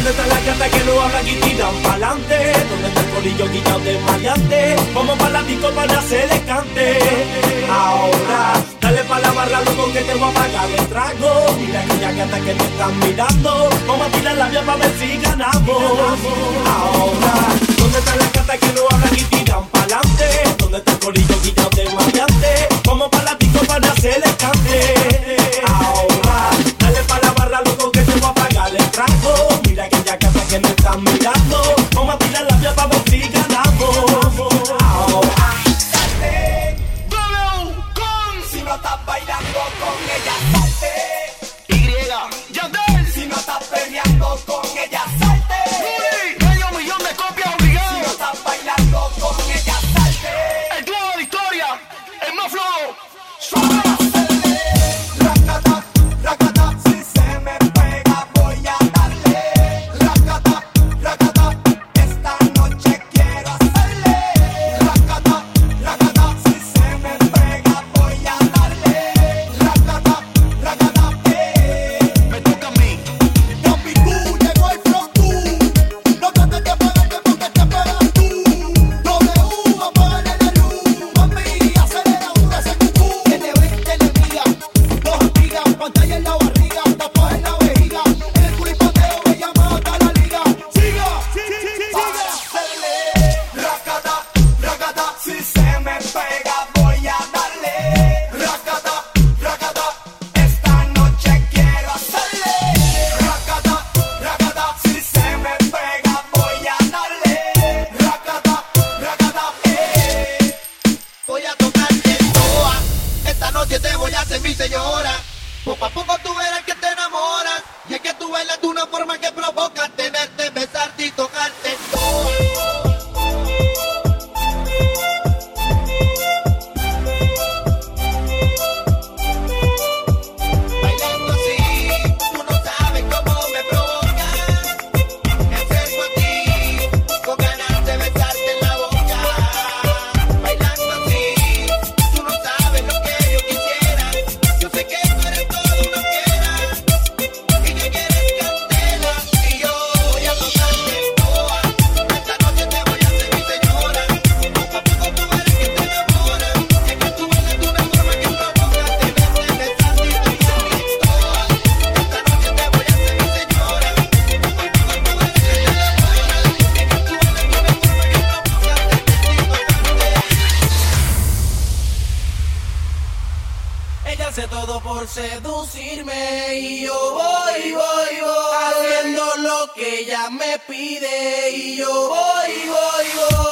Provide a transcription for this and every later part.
¿Dónde está la gata que no habla y tiran pa'lante? ¿Dónde está el colillo quitado de maleante? Vamos pa' la disco para se le cante Ahora, dale pa' la barra loco que te voy a pagar el trago Mira aquella gata que te están mirando Vamos a tirar la vía pa' ver si ganamos Ahora, ¿dónde está la gata que no habla y tiran pa'lante? ¿Dónde está el colillo quitado de maleante? seducirme y yo voy, voy, voy haciendo lo que ella me pide y yo voy, voy, voy.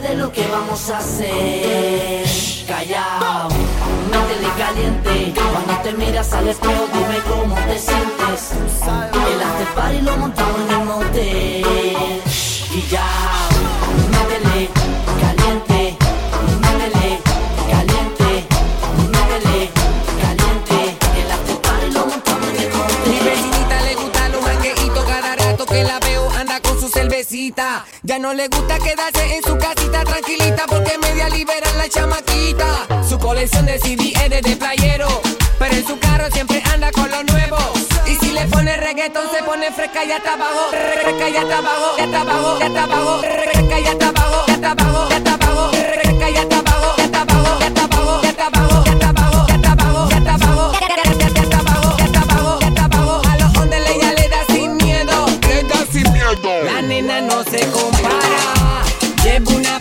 de lo que vamos a hacer. Callao, mente de caliente. Cuando te miras al espejo, dime cómo te sientes. El after party lo montamos en el motel. Y ya. Ya no le gusta quedarse en su casita tranquilita porque media libera la chamaquita. Su colección de CD es de playero, pero en su carro siempre anda con lo nuevo. Y si le pone reggaeton se pone fresca y hasta abajo, fresca y hasta abajo, abajo, abajo, fresca y abajo, abajo, hasta abajo. no se compara. Llevo una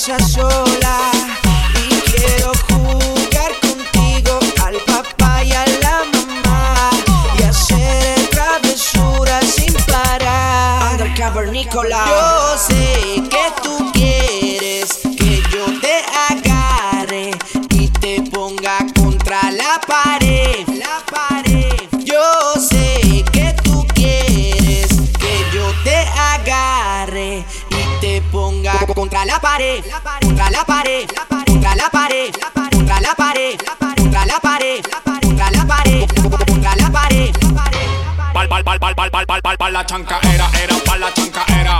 sola y quiero jugar contigo al papá y a la mamá y hacer travesuras sin parar. Undercover Nicolás. Yo sé contra la pared, contra la pared, contra la pared, contra la pared, contra la pared, contra la pared, contra la pared. Pal, pal, pal, pal, pal, pal, pal, pal, la chancaera, era, pal, la chancaera.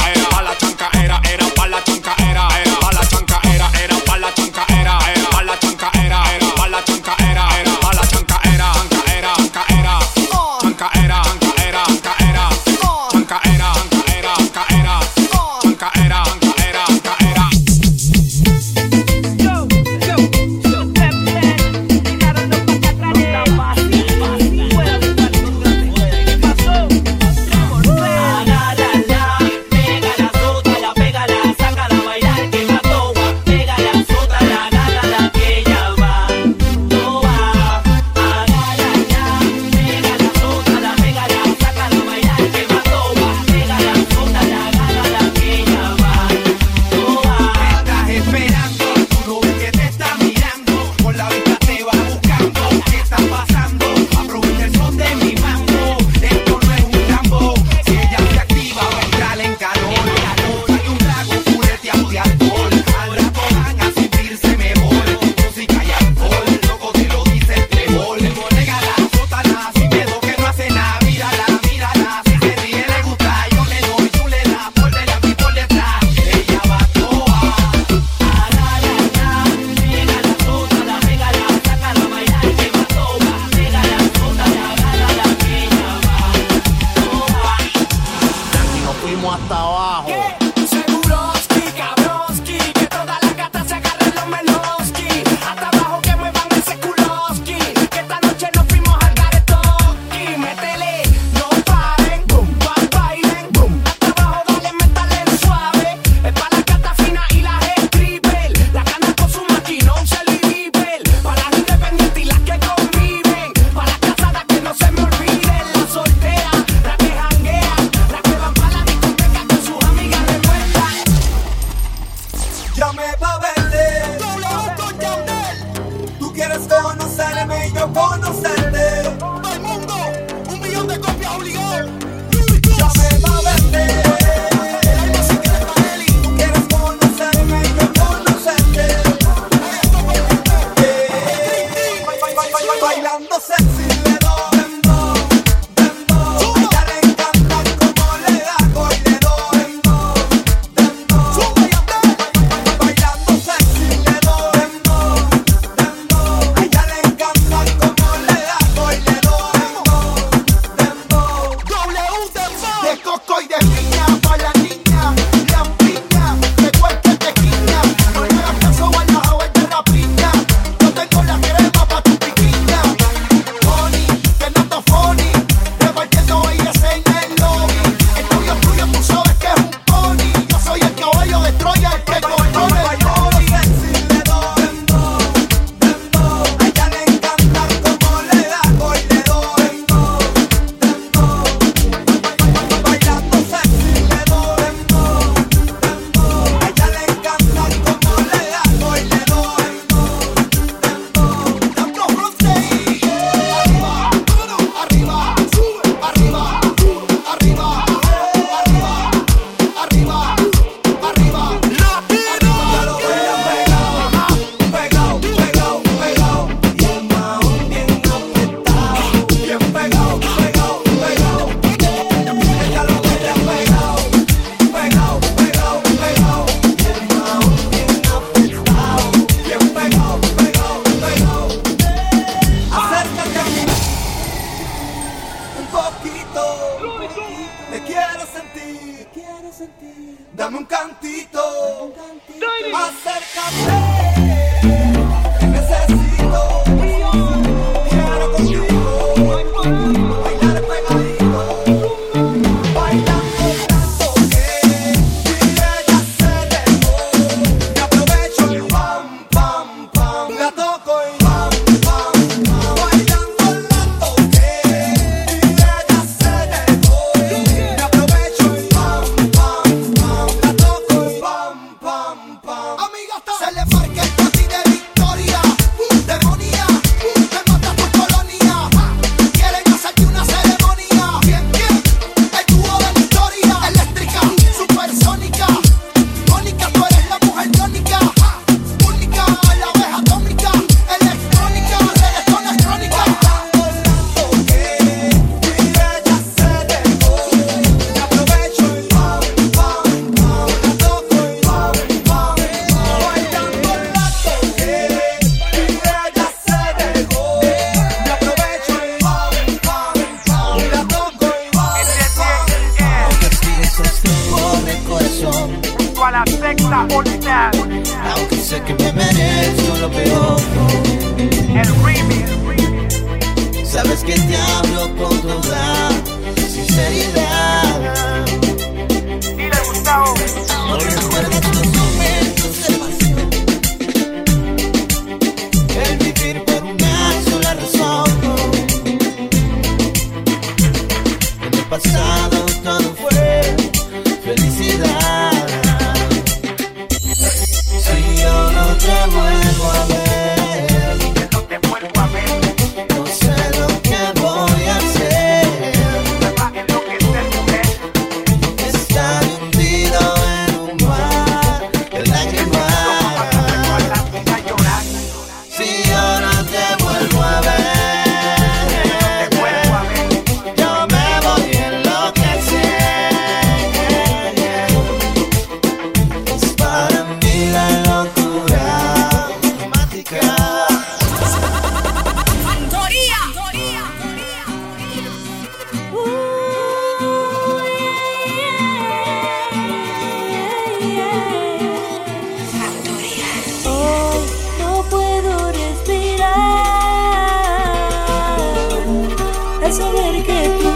que tú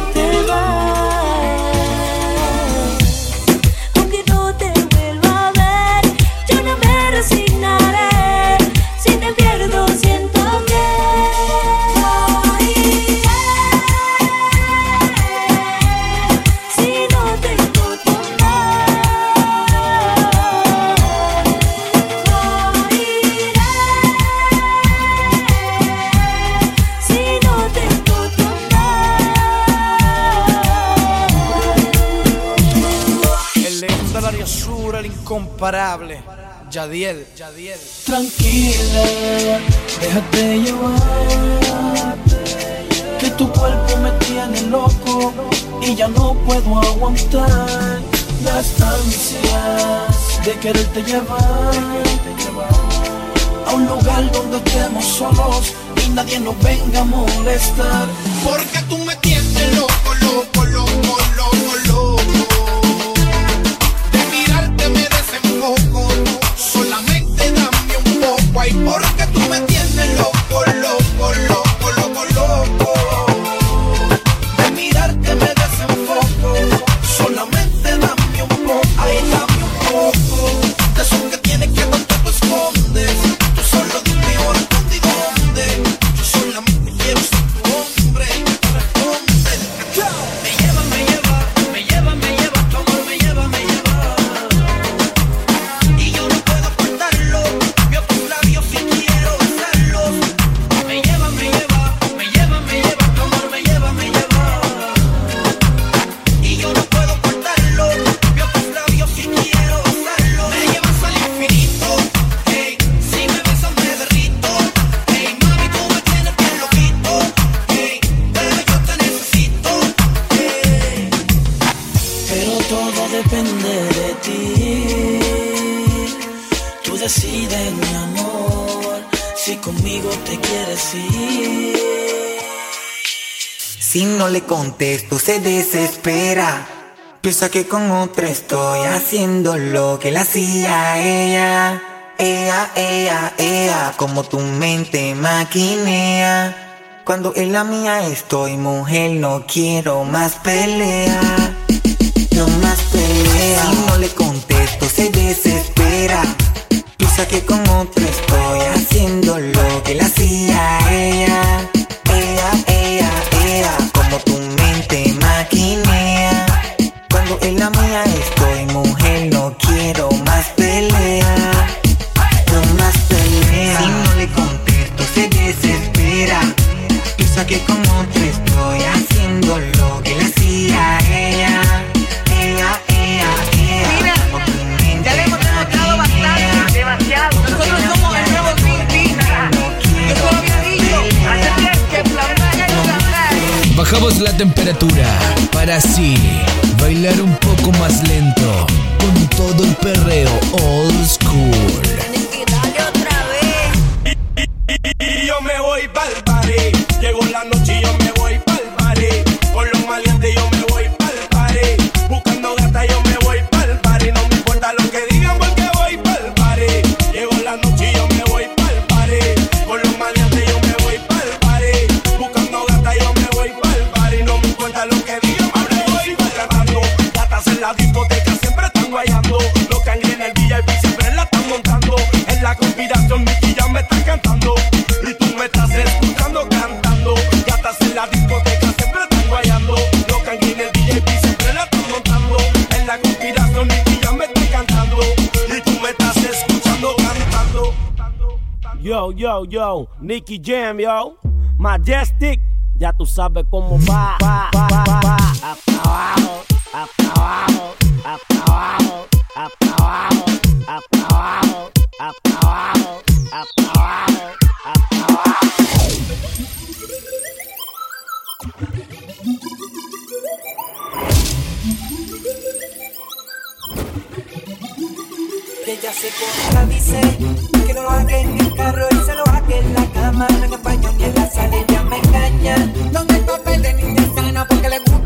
imparable. Yadiel, Yadiel. Tranquila, déjate llevar. Que tu cuerpo me tiene loco y ya no puedo aguantar las ansias de quererte llevar a un lugar donde estemos solos y nadie nos venga a molestar. todo depende de ti. Tú decides, mi amor, si conmigo te quieres ir. Si no le contesto, se desespera. Piensa que con otra estoy haciendo lo que la hacía ella. Ea, ea, ea, como tu mente maquinea. Cuando en la mía estoy, mujer, no quiero más peleas yo. Si no le contesto, se desespera. Piensa que con otro estoy haciendo lo que la hacía ella. la temperatura para así bailar un poco más lento con todo el perreo old school. Yo, yo, yo, Nicky Jam, yo. Majestic, ya tú sabes cómo va. va, va, va, va. Hasta abajo, hasta abajo. mano en el baño ni en la sala me engaña. Donde el papel de niña sana porque le gusta.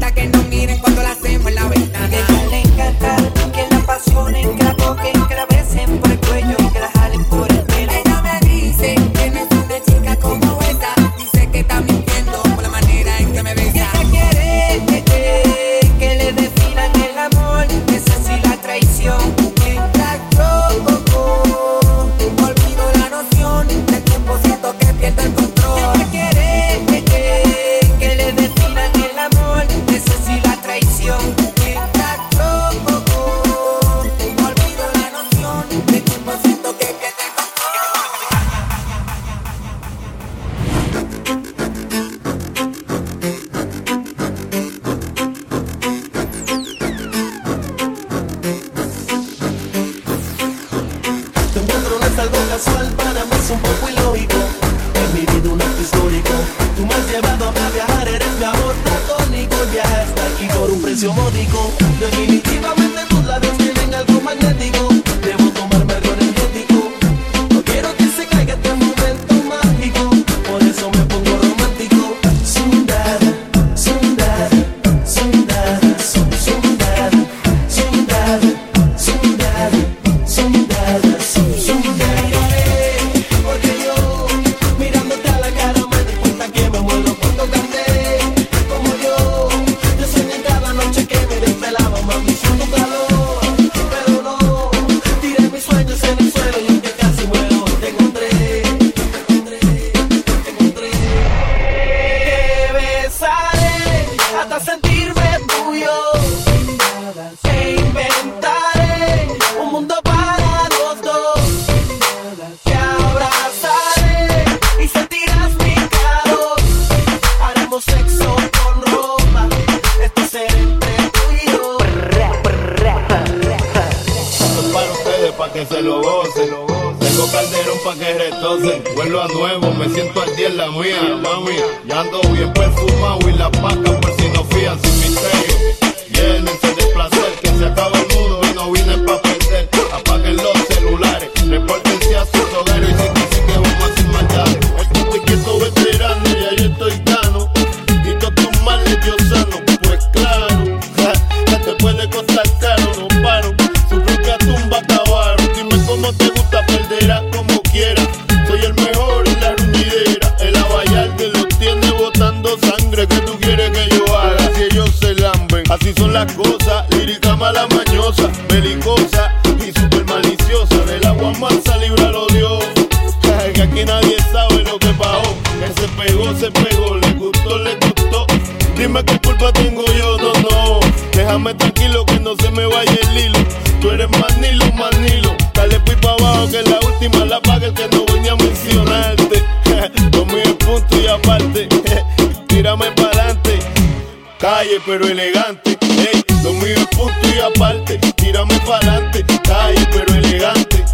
pero elegante. Ey, lo mío es punto y aparte. Tírame pa'lante, calle, pero elegante.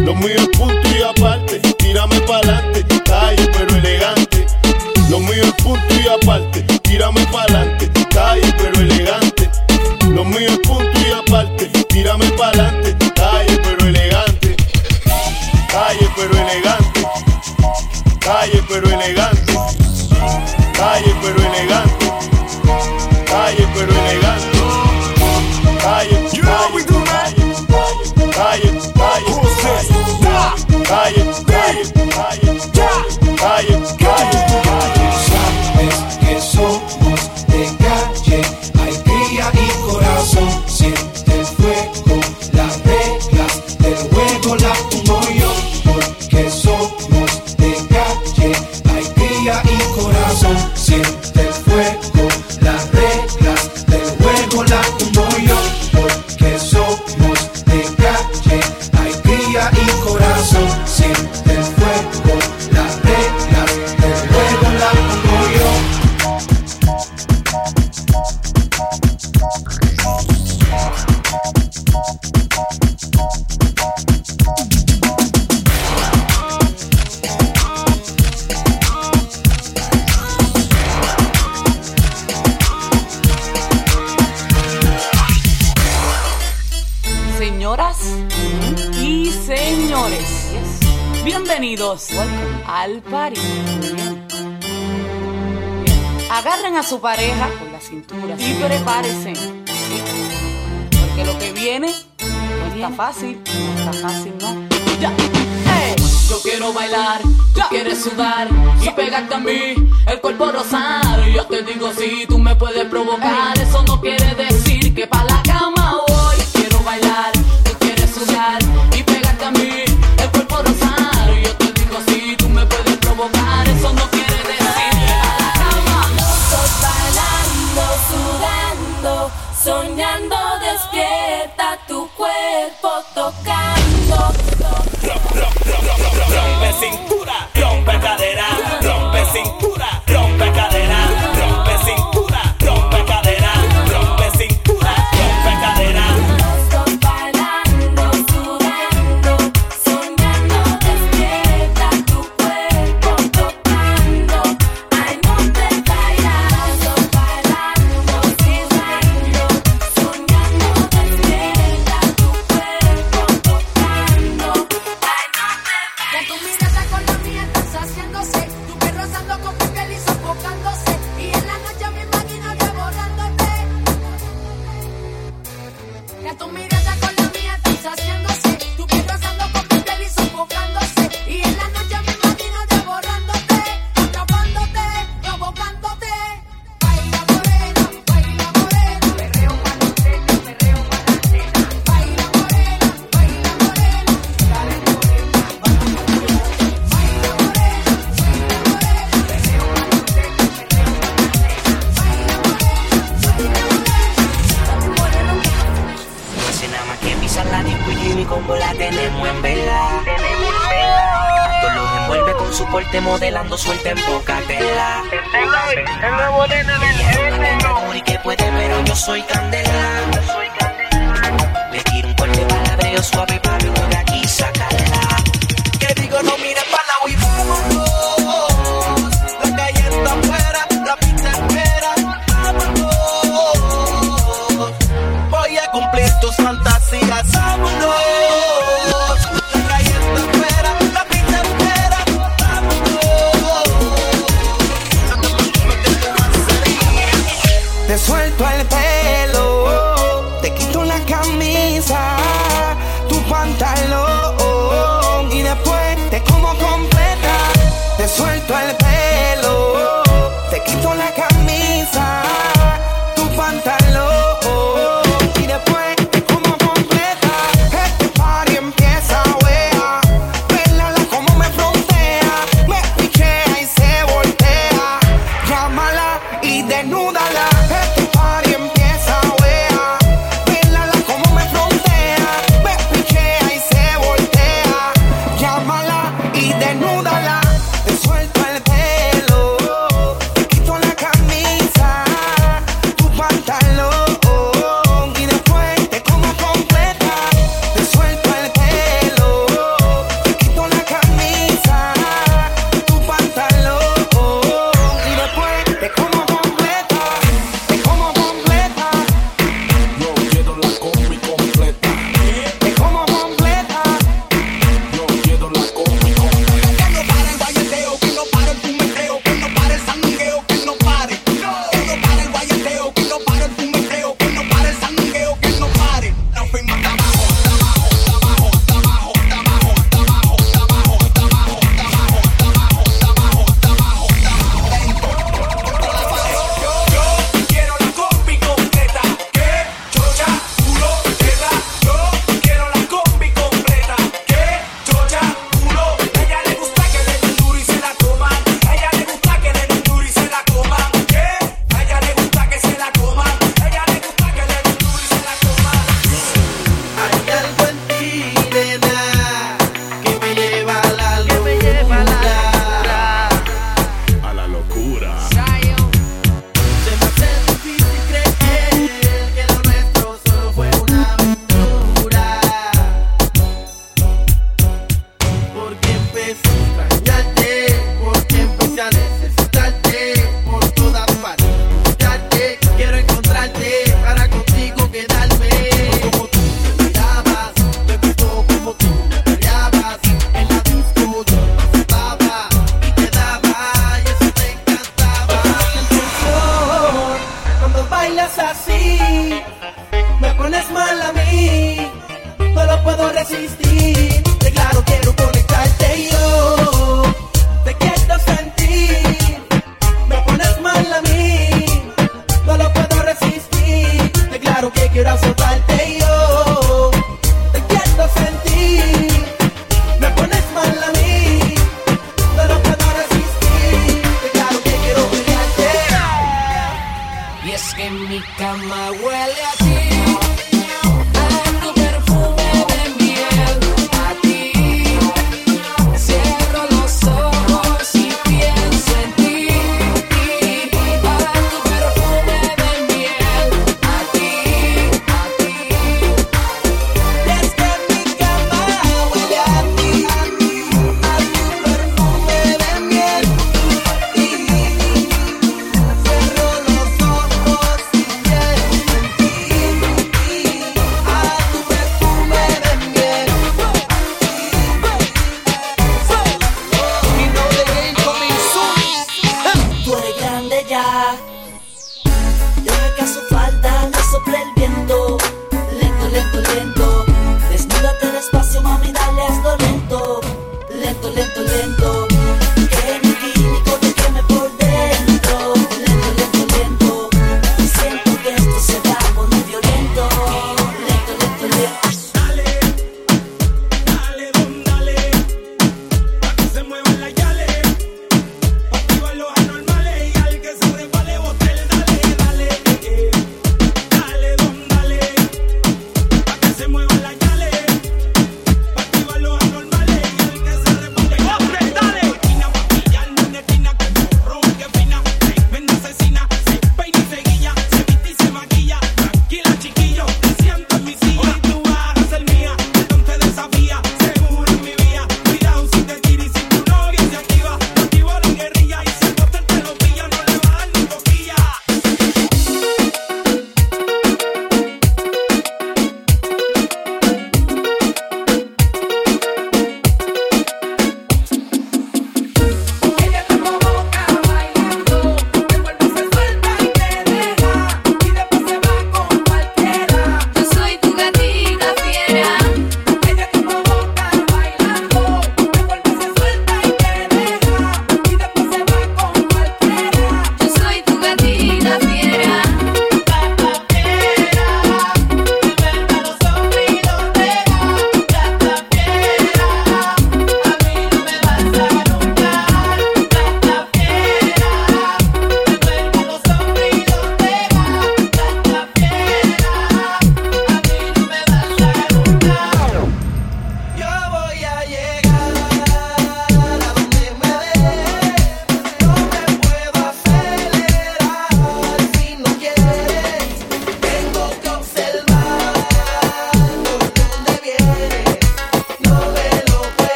Lo mío es punto y aparte. Tírame pa'lante, calle, pero elegante. Lo mío es punto y aparte. Tírame pa'lante, calle, pero elegante. Lo mío es punto y aparte. Tírame pa'lante, calle, pero elegante. Calle, pero elegante. Calle, pero elegante. Calle, pero elegante al party. Agarren a su pareja con la cintura y prepárense. Porque lo que viene no está fácil, no está fácil, ¿no? Ya. Yo quiero bailar, tú quieres sudar y pegarte a mí, el cuerpo rosar. Yo te digo si sí, tú me puedes provocar, eso no quiere decir que pa la cama voy. Quiero bailar tocar. deporte modelando suelta en poca tela. El nuevo nene del Y que puede, pero yo soy candela. Le tiro un corte palabreo suave para